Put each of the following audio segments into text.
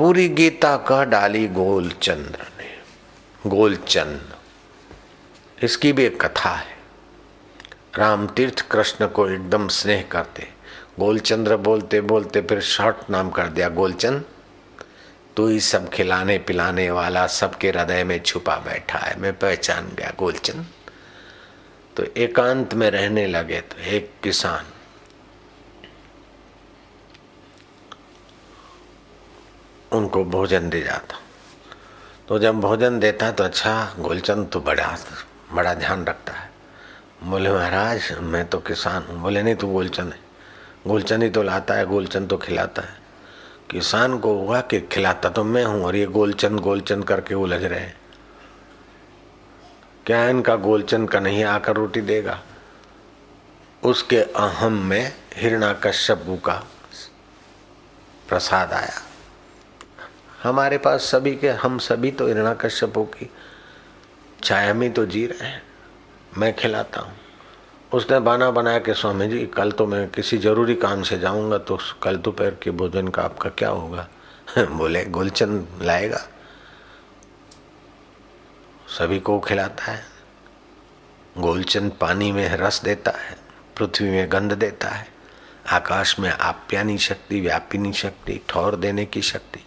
पूरी गीता कह डाली गोलचंद्र ने। गोलचंद इसकी भी एक कथा है। राम तीर्थ कृष्ण को एकदम स्नेह करते। गोलचंद्र बोलते बोलते फिर शॉर्ट नाम कर दिया गोलचंद तू ही सब खिलाने पिलाने वाला सबके हृदय में छुपा बैठा है। मैं पहचान गया गोलचंद तो एकांत में रहने लगे तो एक किसान उनको भोजन दे जाता। तो जब भोजन देता तो अच्छा गोलचंद तो बड़ा बड़ा ध्यान रखता है। बोले, महाराज, मैं तो किसान हूँ। बोले, नहीं, तू गोलचंद है। गोलचंद ही तो लाता है, गोलचंद तो खिलाता है। किसान को हुआ कि खिलाता तो मैं हूँ और ये गोलचंद गोलचंद करके उलझ रहे हैं। क्या इनका गोलचंद का नहीं आकर रोटी देगा? उसके अहम में हिरणा कश्यप का प्रसाद आया। हमारे पास सभी के, हम सभी तो हिरणा कश्यपों की छाया में तो जी रहे हैं। मैं खिलाता हूँ। उसने बहाना बनाया कि स्वामी जी कल तो मैं किसी ज़रूरी काम से जाऊँगा तो कल दोपहर के भोजन का आपका क्या होगा? बोले गुलचंद लाएगा। सभी को खिलाता है। गोलचंद पानी में रस देता है, पृथ्वी में गंध देता है। आकाश में आप्यानी शक्ति, व्यापिनी शक्ति, ठौर देने की शक्ति।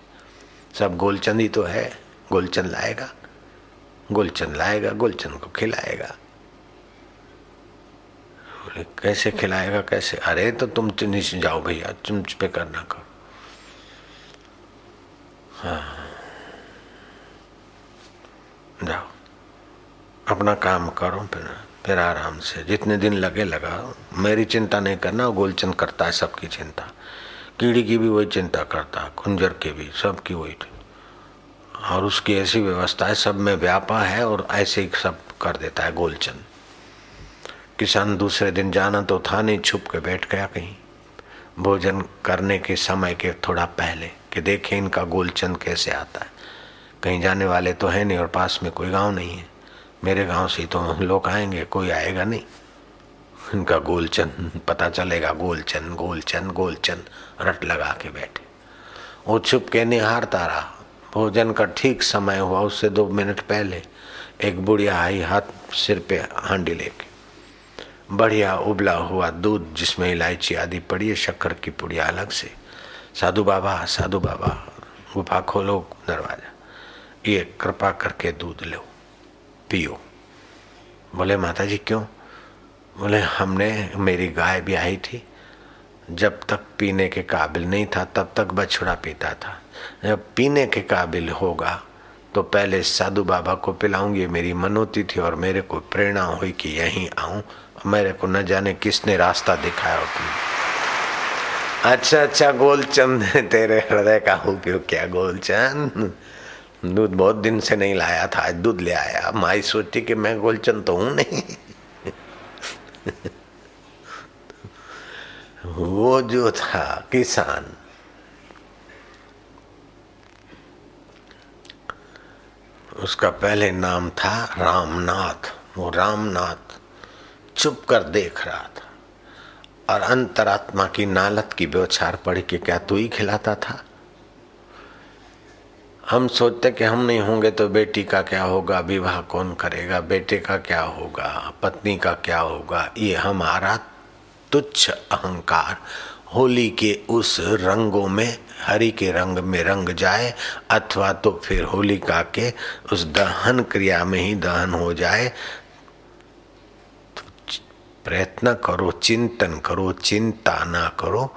सब गोलचंद ही तो है, गोलचंद लाएगा। गोलचंद लाएगा, गोलचंद को खिलाएगा। बोले, कैसे खिलाएगा, कैसे? अरे तो तुम नीचे जाओ भैया, तुम पे करना करो। हाँ। जाओ। अपना काम करो, फिर फिर आराम से। जितने दिन लगे, लगा। मेरी चिंता नहीं करना गोलचंद करता है सबकी चिंता। कीड़ी की भी वही चिंता करता कुंजर की भी सबकी वही और उसकी ऐसी व्यवस्था है, सब में व्यापा है और ऐसे ही सब कर देता है गोलचंद किसान दूसरे दिन जाना तो था नहीं, छुप के बैठ गया कहीं। भोजन करने के समय के थोड़ा पहले कि देखें इनका गोलचंद कैसे आता है। कहीं जाने वाले तो है नहीं और पास में कोई गाँव नहीं है। मेरे गाँव से तो लोग आएँगे, कोई आएगा नहीं। इनका गोलचंद पता चलेगा गोलचंद गोलचंद गोलचंद रट लगा के बैठे। वो छुप के निहारता रहा। भोजन का ठीक समय हुआ, उससे दो मिनट पहले एक बुढ़िया आई हाथ सिर पे हांडी लेके। बढ़िया उबला हुआ दूध, जिसमें इलायची आदि पड़ी है, शक्कर की पुड़िया अलग से। साधु बाबा साधु बाबा, गुफा खोलो, दरवाज़ा। ये कृपा करके दूध लो, पियो। बोले माता जी क्यों? बोले, हमने, मेरी गाय भी आई थी। जब तक पीने के काबिल नहीं था, तब तक बछड़ा पीता था। जब पीने के काबिल होगा तो पहले साधु बाबा को पिलाऊँगी मेरी मनोती थी और मेरे को प्रेरणा हुई कि यहीं आऊँ मेरे को न जाने किसने रास्ता दिखाया तुम अच्छा अच्छा गोलचंद, तेरे हृदय का उपयोग किया, गोलचंद। दूध बहुत दिन से नहीं लाया था, आज दूध ले आया। माई सोची कि मैं गोलचंद तो हूँ नहीं। वो जो था, किसान। उसका पहले नाम था रामनाथ। वो रामनाथ चुप कर देख रहा था। और अंतरात्मा की नालत की व्यवचार पढ़ के क्या तू ही खिलाता था? हम सोचते कि हम नहीं होंगे तो बेटी का क्या होगा, विवाह कौन करेगा, बेटे का क्या होगा, पत्नी का क्या होगा? ये हमारा तुच्छ अहंकार होली के उस रंगों में, हरि के रंग में रंग जाए, अथवा तो फिर होलिका के उस दहन क्रिया में ही दहन हो जाए। प्रयत्न करो, चिंतन करो, चिंता ना करो।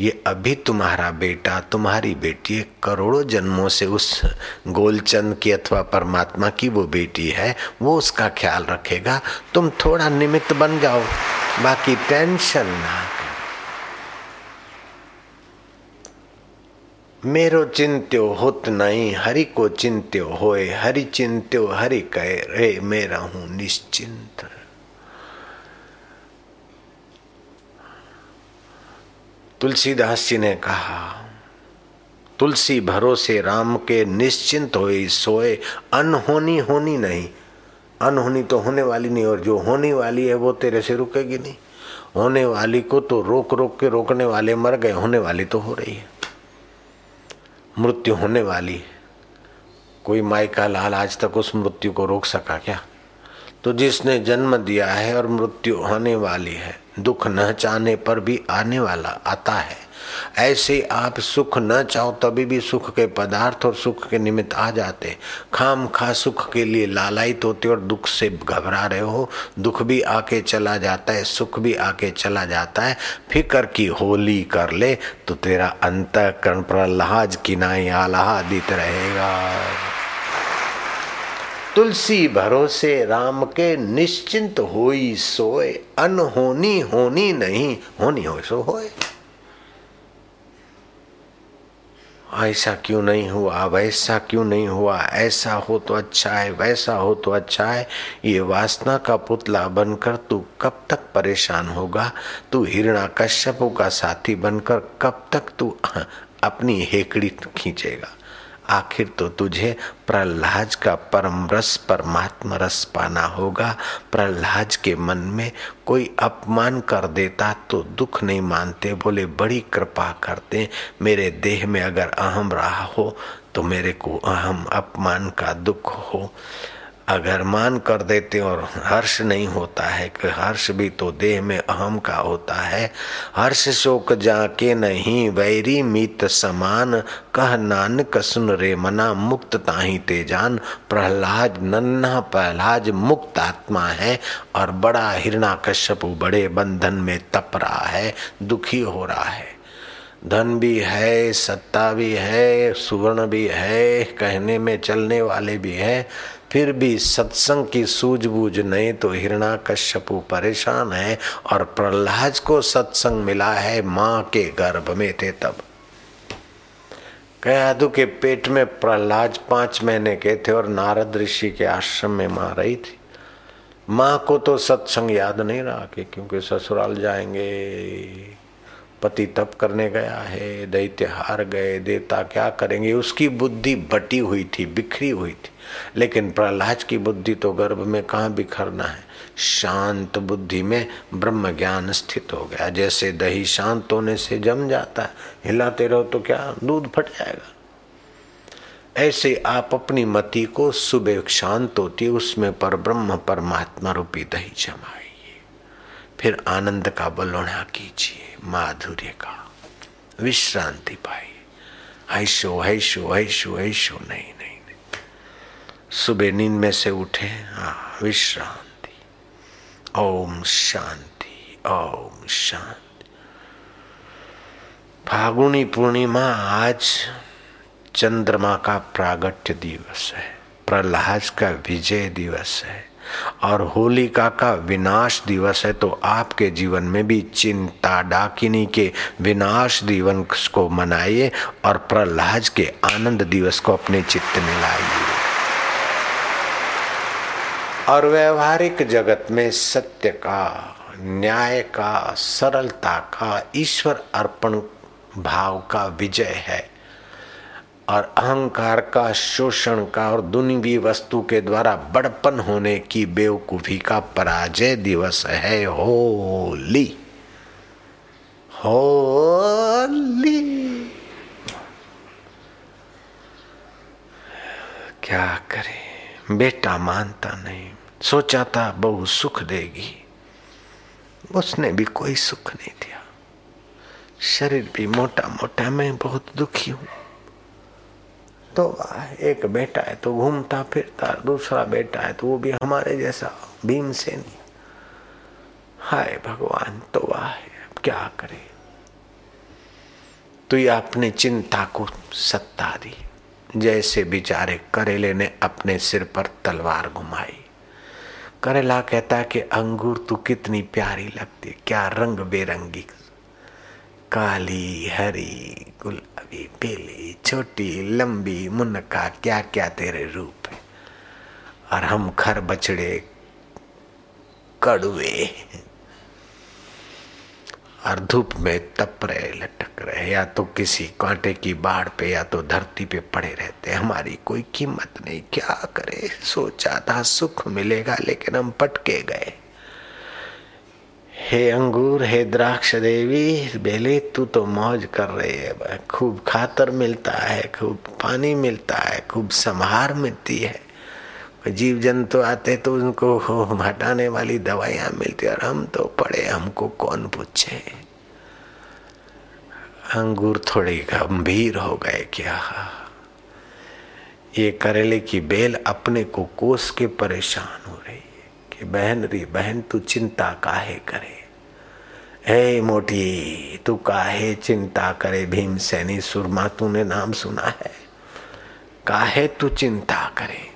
ये अभी तुम्हारा बेटा, तुम्हारी बेटी करोड़ों जन्मों से उस गोलचंद की अथवा परमात्मा की वो बेटी है, वो उसका ख्याल रखेगा। तुम थोड़ा निमित्त बन जाओ, बाकी टेंशन ना मेरो चिंत्यो होत नहीं, हरि को चिंत्यो होए, हरि चिंत्यो, हरि कहे, रे, मेरा हूँ निश्चिंत। तुलसीदास जी ने कहा, तुलसी भरोसे राम के निश्चिंत हो सोए, अनहोनी होनी नहीं। अनहोनी तो होने वाली नहीं, और जो होने वाली है वो तेरे से रुकेगी नहीं। होने वाली को तो रोक रोक के रोकने वाले मर गए, होने वाली तो हो रही है। मृत्यु होने वाली है। कोई माई का लाल आज तक उस मृत्यु को रोक सका क्या? तो जिसने जन्म दिया है और मृत्यु होने वाली है, दुख न चाहने पर भी आने वाला आता है। ऐसे आप सुख न चाहो तभी भी सुख के पदार्थ और सुख के निमित्त आ जाते खाम खा सुख के लिए लालायित होते और दुख से घबरा रहे हो। दुख भी आके चला जाता है, सुख भी आके चला जाता है। फिकर की होली कर ले तो तेरा अंत कर्ण प्रहलाज किनाई आलादित रहेगा। तुलसी भरोसे राम के निश्चिंत होई सोए, अनहोनी होनी नहीं, होनी हो सो होए। ऐसा क्यों नहीं हुआ, वैसा क्यों नहीं हुआ, ऐसा हो तो अच्छा है, वैसा हो तो अच्छा है, ये वासना का पुतला बनकर तू कब तक परेशान होगा? तू हिरणा कश्यपों का साथी बनकर कब तक तू अपनी हेकड़ी खींचेगा? आखिर तो तुझे प्रहलाद का परम रस परमात्मा रस पाना होगा। प्रहलाद के मन में कोई अपमान कर देता तो दुख नहीं मानते। बोले, बड़ी कृपा करते। मेरे देह में अगर अहम रहा हो तो मेरे को अहम अपमान का दुख हो। अगर मान कर देते और हर्ष नहीं होता है, कि हर्ष भी तो देह में अहम का होता है। हर्ष शोक जाके नहीं, वैरी मित समान। कह नानक, सुन रे मना, मुक्त ताही ते जान। प्रहलाद, नन्हा प्रहलाद मुक्त आत्मा है। और बड़ा हिरणा कश्यप बड़े बंधन में तप रहा है, दुखी हो रहा है। धन भी है, सत्ता भी है, सुवर्ण भी है, कहने में चलने वाले भी है। फिर भी सत्संग की सूझबूझ नहीं तो हिरणा कश्यपु परेशान है और प्रहलाद को सत्संग मिला है माँ के गर्भ में थे तब। कयादु के पेट में प्रहलाद पाँच महीने के थे और नारद ऋषि के आश्रम में माँ रही थी। माँ को तो सत्संग याद नहीं रहा कि क्योंकि ससुराल जाएँगे, पति तप करने गया है, दैत्य हार गए, देवता क्या करेंगे, उसकी बुद्धि बटी हुई थी, बिखरी हुई थी। लेकिन प्रहलाद की बुद्धि तो गर्भ में कहाँ बिखरना है? शांत बुद्धि में ब्रह्म ज्ञान स्थित हो गया। जैसे दही शांत होने से जम जाता है, हिलाते रहो तो क्या दूध फट जाएगा? ऐसे आप अपनी मति को सुबह शांत होती, उसमें पर ब्रह्म परमात्मा रूपी दही जमाइए। फिर आनंद का बलोड़ा कीजिए, माधुर्य का। विश्रांति पाइए। ऐशो ऐशो ऐशो ऐशो नहीं। सुबह नींद में से उठे विश्रांति, ओम शांति ओम शांति। फागुनी पूर्णिमा आज चंद्रमा का प्रागट्य दिवस है, प्रहलाद का विजय दिवस है, और होलिका का विनाश दिवस है तो आपके जीवन में भी चिंता डाकिनी के विनाश दिवस को मनाइए और प्रहलाद के आनंद दिवस को अपने चित्त में लाइए। और व्यवहारिक जगत में सत्य का, न्याय का, सरलता का, ईश्वर अर्पण भाव का विजय है। और अहंकार का, शोषण का और दुनिवी वस्तु के द्वारा बड़पन होने की बेवकूफ़ी का पराजय दिवस है होली। होली। क्या करें? बेटा मानता नहीं। सोचा था बहु सुख देगी। उसने भी कोई सुख नहीं दिया। शरीर भी मोटा मोटा मैं बहुत दुखी हूँ। तो एक बेटा है तो घूमता फिरता, दूसरा बेटा है तो वो भी हमारे जैसा भीम से नहीं हाय भगवान तो वाह क्या करे? तो ये अपनी चिंता को सत्ता दी। जैसे बेचारे करेले ने अपने सिर पर तलवार घुमाई। करेला कहता है कि अंगूर तू कितनी प्यारी लगती है, क्या रंग बेरंगी? काली, हरी, गुलाबी, पीली, छोटी, लंबी मुनका क्या क्या तेरे रूप है? और हम खर बछड़े कड़ुए और धूप में तप रहे, लटक रहे, या तो किसी कांटे की बाढ़ पे, या तो धरती पे पड़े रहते हमारी कोई कीमत नहीं। क्या करे? सोचा था सुख मिलेगा, लेकिन हम पटके गए। हे अंगूर, हे द्राक्ष देवी, बेले, तू तो मौज कर रही है। खूब खातर मिलता है, खूब पानी मिलता है, खूब संहार मिलती है। जीव जंतु आते तो उनको हटाने वाली दवाइयाँ मिलती और हम तो पड़े, हमको कौन पूछे? अंगूर थोड़े गंभीर हो गए क्या? ये करेले की बेल अपने को कोस के परेशान हो रही है कि, बहन री, बहन, तू चिंता काहे करे? हे मोटी, तू काहे चिंता करे? भीम सैनी सुरमा, तूने नाम सुना है। काहे तू चिंता करे?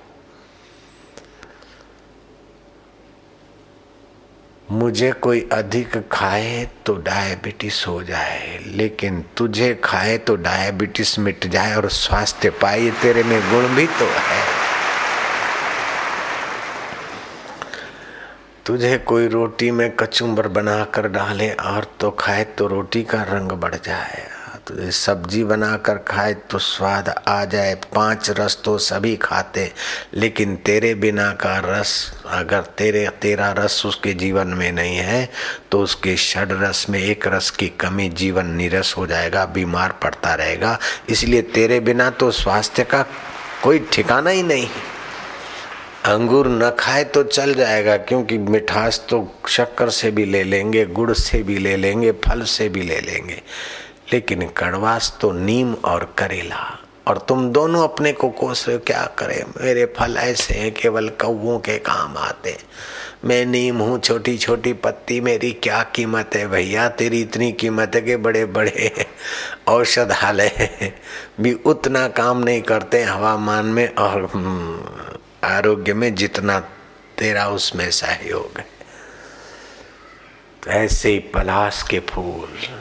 मुझे कोई अधिक खाए तो डायबिटीज़ हो जाए, लेकिन तुझे खाए तो डायबिटीज़ मिट जाए और स्वास्थ्य पाए तेरे में गुण भी तो है। तुझे कोई रोटी में कचुम्बर बनाकर डाले और तो खाए तो रोटी का रंग बढ़ जाए। सब्ज़ी बनाकर खाए तो स्वाद आ जाए। पाँच रस तो सभी खाते, लेकिन तेरे बिना का रस, अगर तेरे, तेरा रस उसके जीवन में नहीं है तो उसके षड रस में एक रस की कमी जीवन निरस हो जाएगा, बीमार पड़ता रहेगा। इसलिए तेरे बिना तो स्वास्थ्य का कोई ठिकाना ही नहीं। अंगूर न खाए तो चल जाएगा, क्योंकि मिठास तो शक्कर से भी ले लेंगे, गुड़ से भी ले लेंगे, फल से भी ले लेंगे। लेकिन कड़वास तो नीम और करेला। और तुम दोनों अपने को कोस रहे हो क्या करे? मेरे फल ऐसे हैं केवल कौओं के काम आते मैं नीम हूँ छोटी छोटी पत्ती मेरी क्या कीमत है भैया? तेरी इतनी कीमत है कि बड़े बड़े औषधालय भी उतना काम नहीं करते हवामान में और हम्म, आरोग्य में जितना तेरा उसमें सहयोग है। ऐसे ही पलाश के फूल।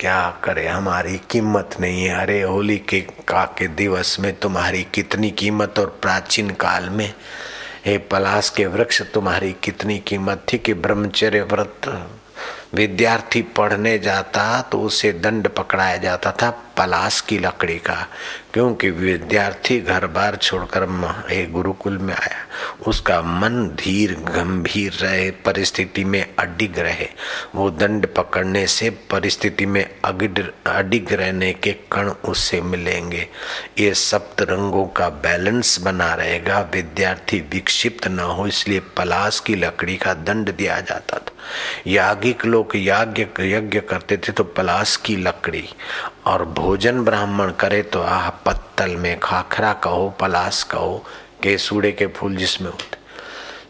क्या करे? हमारी कीमत नहीं है। अरे, होली के का के दिवस में तुम्हारी कितनी कीमत और प्राचीन काल में? हे पलास के वृक्ष, तुम्हारी कितनी कीमत थी कि ब्रह्मचर्य व्रत विद्यार्थी पढ़ने जाता तो उसे दंड पकड़ाया जाता था? पलाश की लकड़ी का, क्योंकि विद्यार्थी घर बार छोड़कर एक गुरुकुल में आया। उसका मन धीर, गंभीर रहे, परिस्थिति में अडिग रहे। वो दंड पकड़ने से परिस्थिति में अगिड, अडिग रहने के कण उससे मिलेंगे। ये सप्त रंगों का बैलेंस बना रहेगा। विद्यार्थी विक्षिप्त न हो, इसलिए पलाश की लकड़ी का दंड दिया जाता था। यागिक लोग याज्ञ, यज्ञ करते थे तो पलाश की लकड़ी और भोजन ब्राह्मण करे तो आह पत्तल में खाखरा कहो, पलास कहो, केसूड़े के फूल जिसमें होते।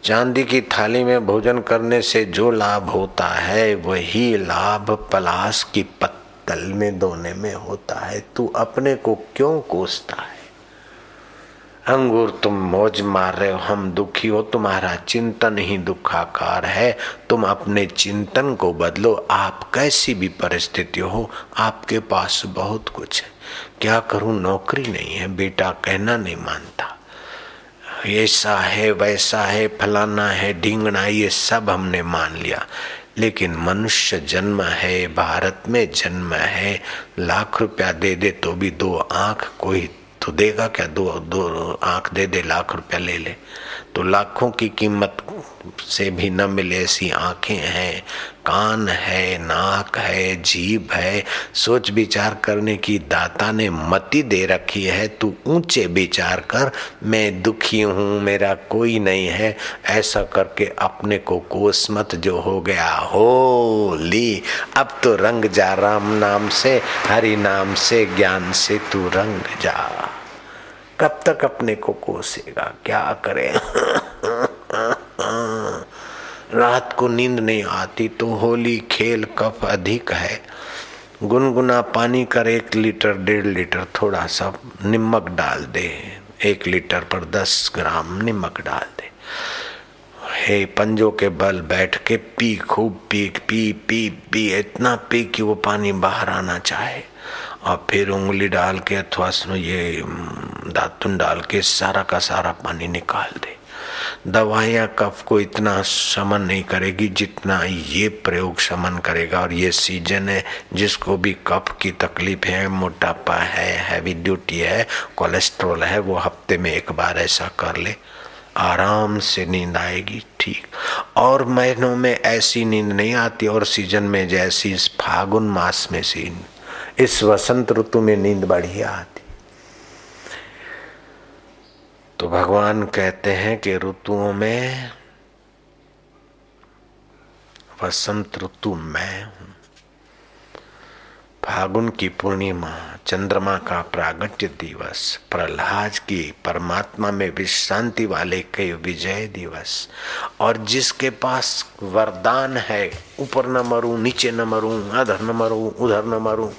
चांदी की थाली में भोजन करने से जो लाभ होता है, वही लाभ पलास की पत्तल में धोने में होता है। तू अपने को क्यों कोसता है? अंगूर तुम मौज मार रहे हो, हम दुखी हो, तुम्हारा चिंतन ही दुखाकार है। तुम अपने चिंतन को बदलो, आप कैसी भी परिस्थिति हो, आपके पास बहुत कुछ है। क्या करूँ, नौकरी नहीं है, बेटा कहना नहीं मानता। ऐसा है, वैसा है, फलाना है, ढींगना, ये सब हमने मान लिया। लेकिन मनुष्य जन्म है, भारत में जन्म है, लाख रुपया दे दे तो भी दो आँख कोई तो देगा क्या? दो दो आँख दे दे लाख रुपया ले ले। तो लाखों की कीमत से भी न मिले ऐसी आँखें हैं, कान है, नाक है, जीभ है। सोच विचार करने की दाता ने मति दे रखी है। तू ऊँचे विचार कर, मैं दुखी हूँ, मेरा कोई नहीं है। ऐसा करके अपने को कोस मत जो हो गया। हो ली अब तो रंग जा राम नाम से, हरि नाम से, ज्ञान से तू रंग जा। कब तक अपने को कोसेगा? क्या करे? रात को नींद नहीं आती तो होली खेल कफ अधिक है। गुनगुना पानी कर एक लीटर, डेढ़ लीटर थोड़ा सा नमक डाल दे। एक लीटर पर दस ग्राम नमक डाल दे। हे पंजों के बल बैठ के पी, खूब पी पी पी पी, इतना पी कि वो पानी बाहर आना चाहे। और फिर उंगली डाल के अथवा ये दातुन डाल के सारा का सारा पानी निकाल दे। दवाइयाँ कफ को इतना शमन नहीं करेगी जितना ये प्रयोग शमन करेगा। और ये सीज़न है जिसको भी कफ की तकलीफ़ है, मोटापा है, हैवी ड्यूटी है, कोलेस्ट्रॉल है, वो हफ़्ते में एक बार ऐसा कर ले। आराम से नींद आएगी, ठीक। और महीनों में ऐसी नींद नहीं आती और सीज़न में जैसी इस फागुन मास में सी इस वसंत ऋतु में नींद बढ़िया आती। तो भगवान कहते हैं कि ऋतुओं में, वसंत ऋतु मैं हूँ। फागुन की पूर्णिमा, चंद्रमा का प्रागट्य दिवस, प्रहलाद की परमात्मा में विश्रांति वाले के विजय दिवस, और जिसके पास वरदान है, ऊपर न मरूं, नीचे न मरूं अधर न मरूं, उधर न मरूं,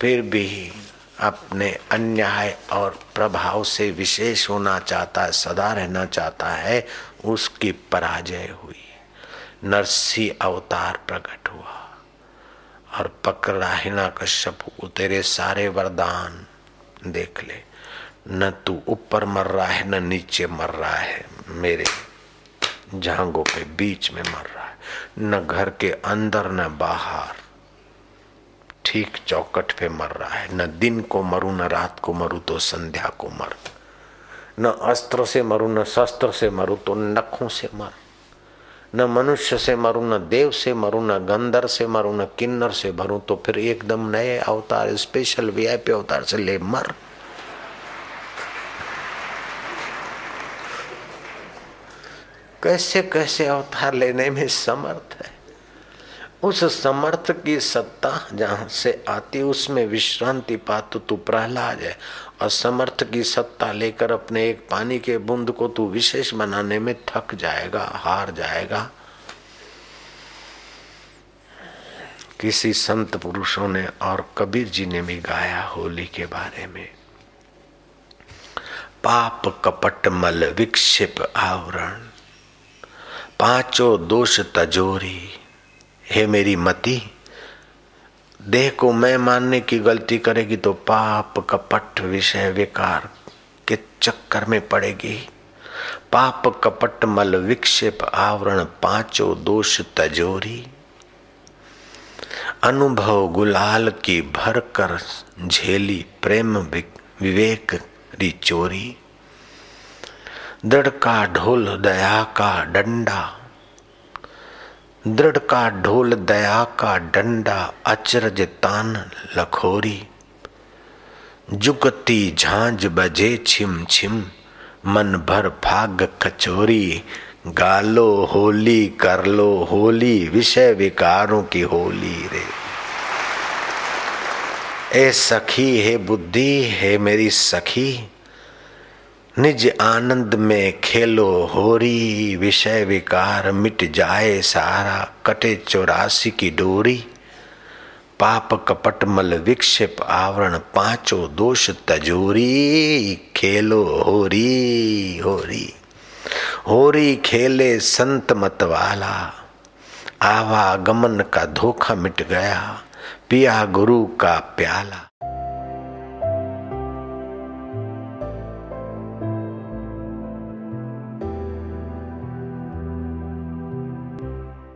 फिर भी अपने अन्याय और प्रभाव से विशेष होना चाहता है, सदा रहना चाहता है, उसकी पराजय हुई। नरसी अवतार प्रकट हुआ और पकड़ा हिना कश्यप को, तेरे सारे वरदान देख ले। न तू ऊपर मर रहा है, न नीचे मर रहा है, मेरे झांगों के बीच में मर रहा है। न घर के अंदर, न बाहर। ठीक चौकट पे मर रहा है। न दिन को मरू, न रात को मरू तो संध्या को मर। न अस्त्र से मरू, न शस्त्र से मरू तो नखों से मर। न मनुष्य से मरू, न देव से मरू, न गंदर से मरू, न किन्नर से भरू तो फिर एकदम नए अवतार स्पेशल वीआईपी अवतार से ले मर। कैसे कैसे अवतार लेने में समर्थ है? उस समर्थ की सत्ता जहाँ से आती, उसमें विश्रांति पातु तू प्रहलाद है। और समर्थ की सत्ता लेकर अपने एक पानी के बूंद को तू विशेष बनाने में थक जाएगा, हार जाएगा। किसी संत पुरुषों ने और कबीर जी ने भी गाया होली के बारे में। पाप कपट मल विक्षिप आवरण, पाँचों दोष तजोरी हे मेरी मति, देह को मैं मानने की गलती करेगी तो पाप कपट विषय विकार के चक्कर में पड़ेगी। पाप कपट मल विक्षेप आवरण पाँचों दोष तजोरी। अनुभव गुलाल की भर कर झेली प्रेम विवेक री चोरी। दृढ़ का ढोल, दया का डंडा दृढ़ का ढोल, दया का डंडा, अचरज तान, लखोरी। जुगती झांझ बजे छिम छिम, मन भर भाग कचोरी। गालो होली, कर लो होली, विषय विकारों की होली रे। ए सखी, है बुद्धि, है मेरी सखी निज आनंद में खेलो होरी, विषय विकार मिट जाए सारा, कटे चौरासी की डोरी। पाप कपट मल विक्षेप आवरण पाँचों दोष तजोरी। खेलो होरी होरी। होरी खेले संत मत वाला आवागमन का धोखा मिट गया, पिया गुरु का प्याला।